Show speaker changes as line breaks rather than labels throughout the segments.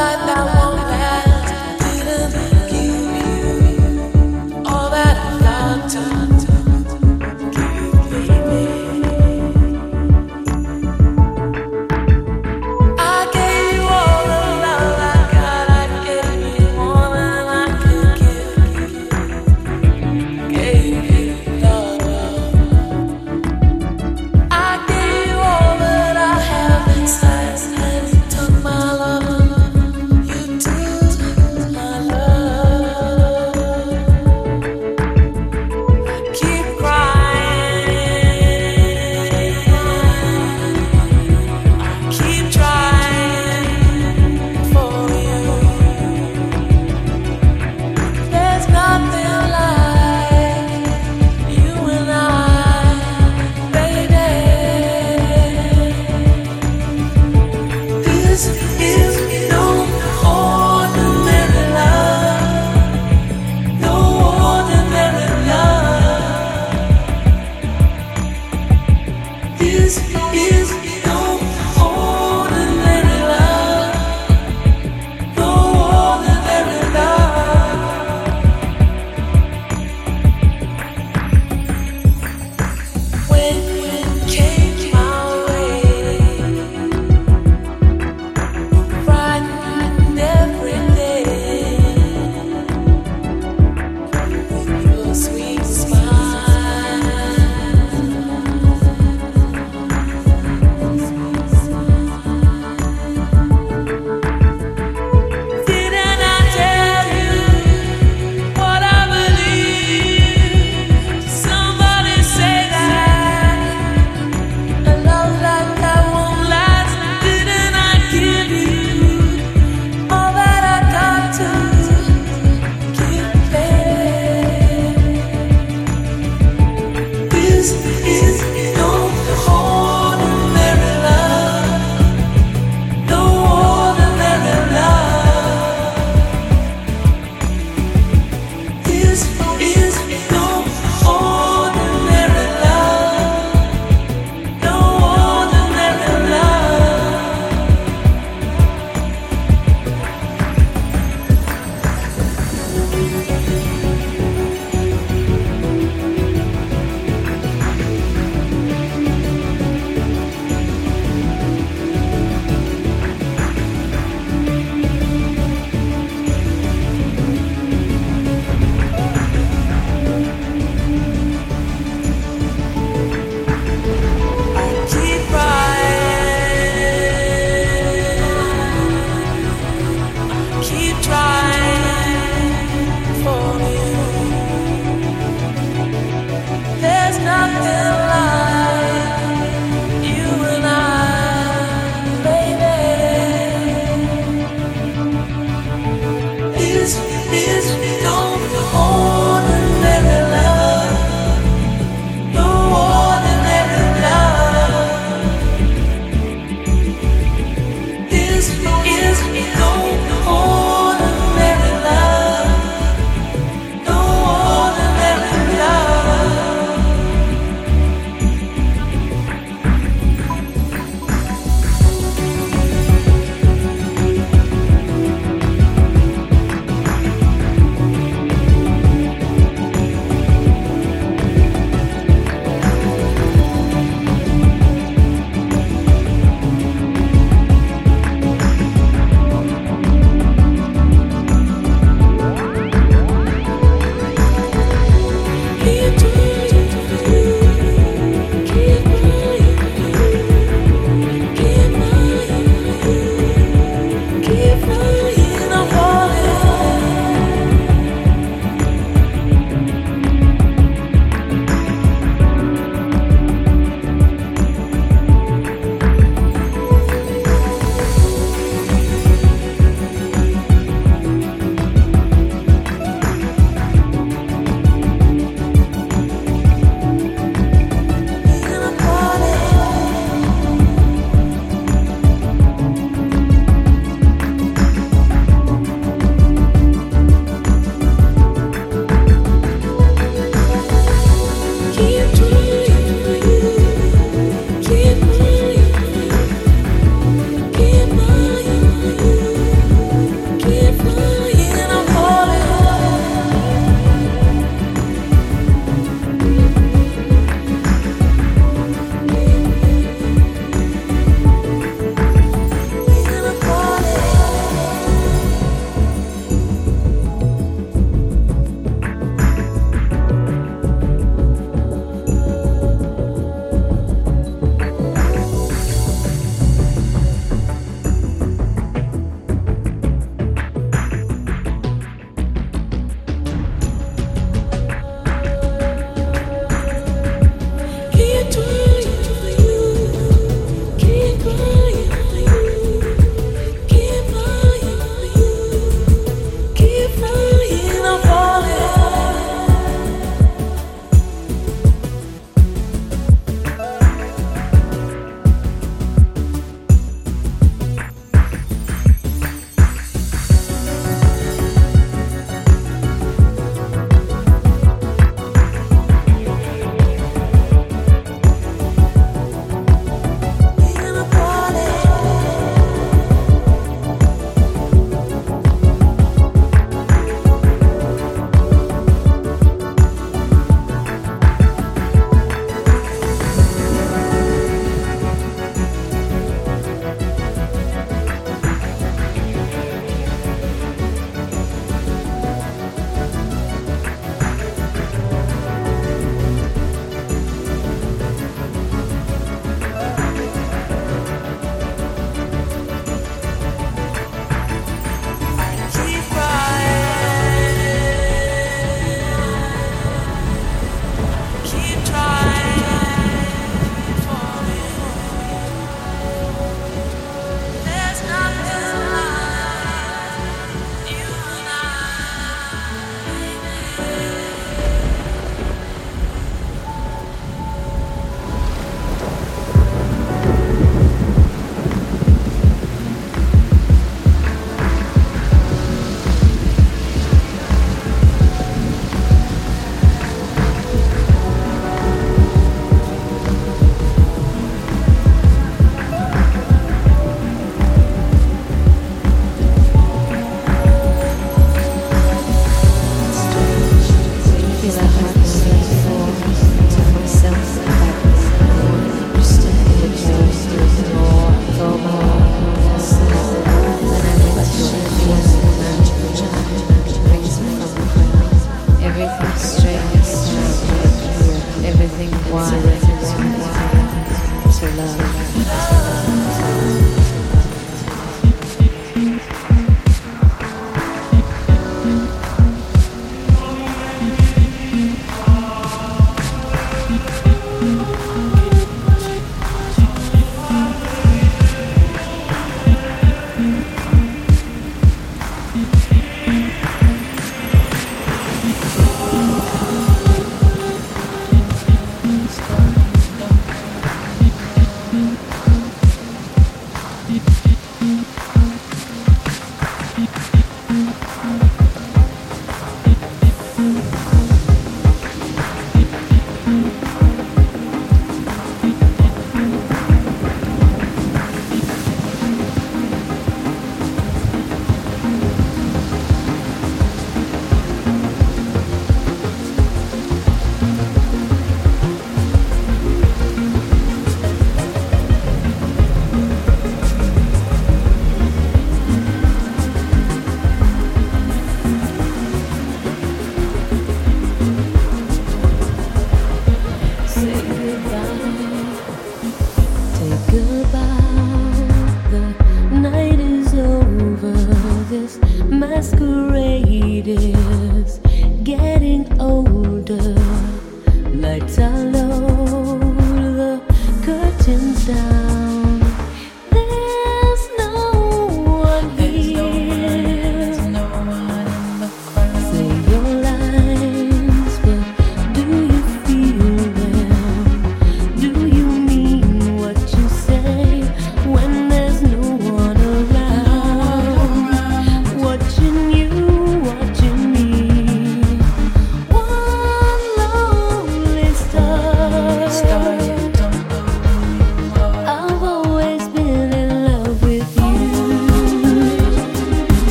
life that. won't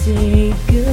say goodbye.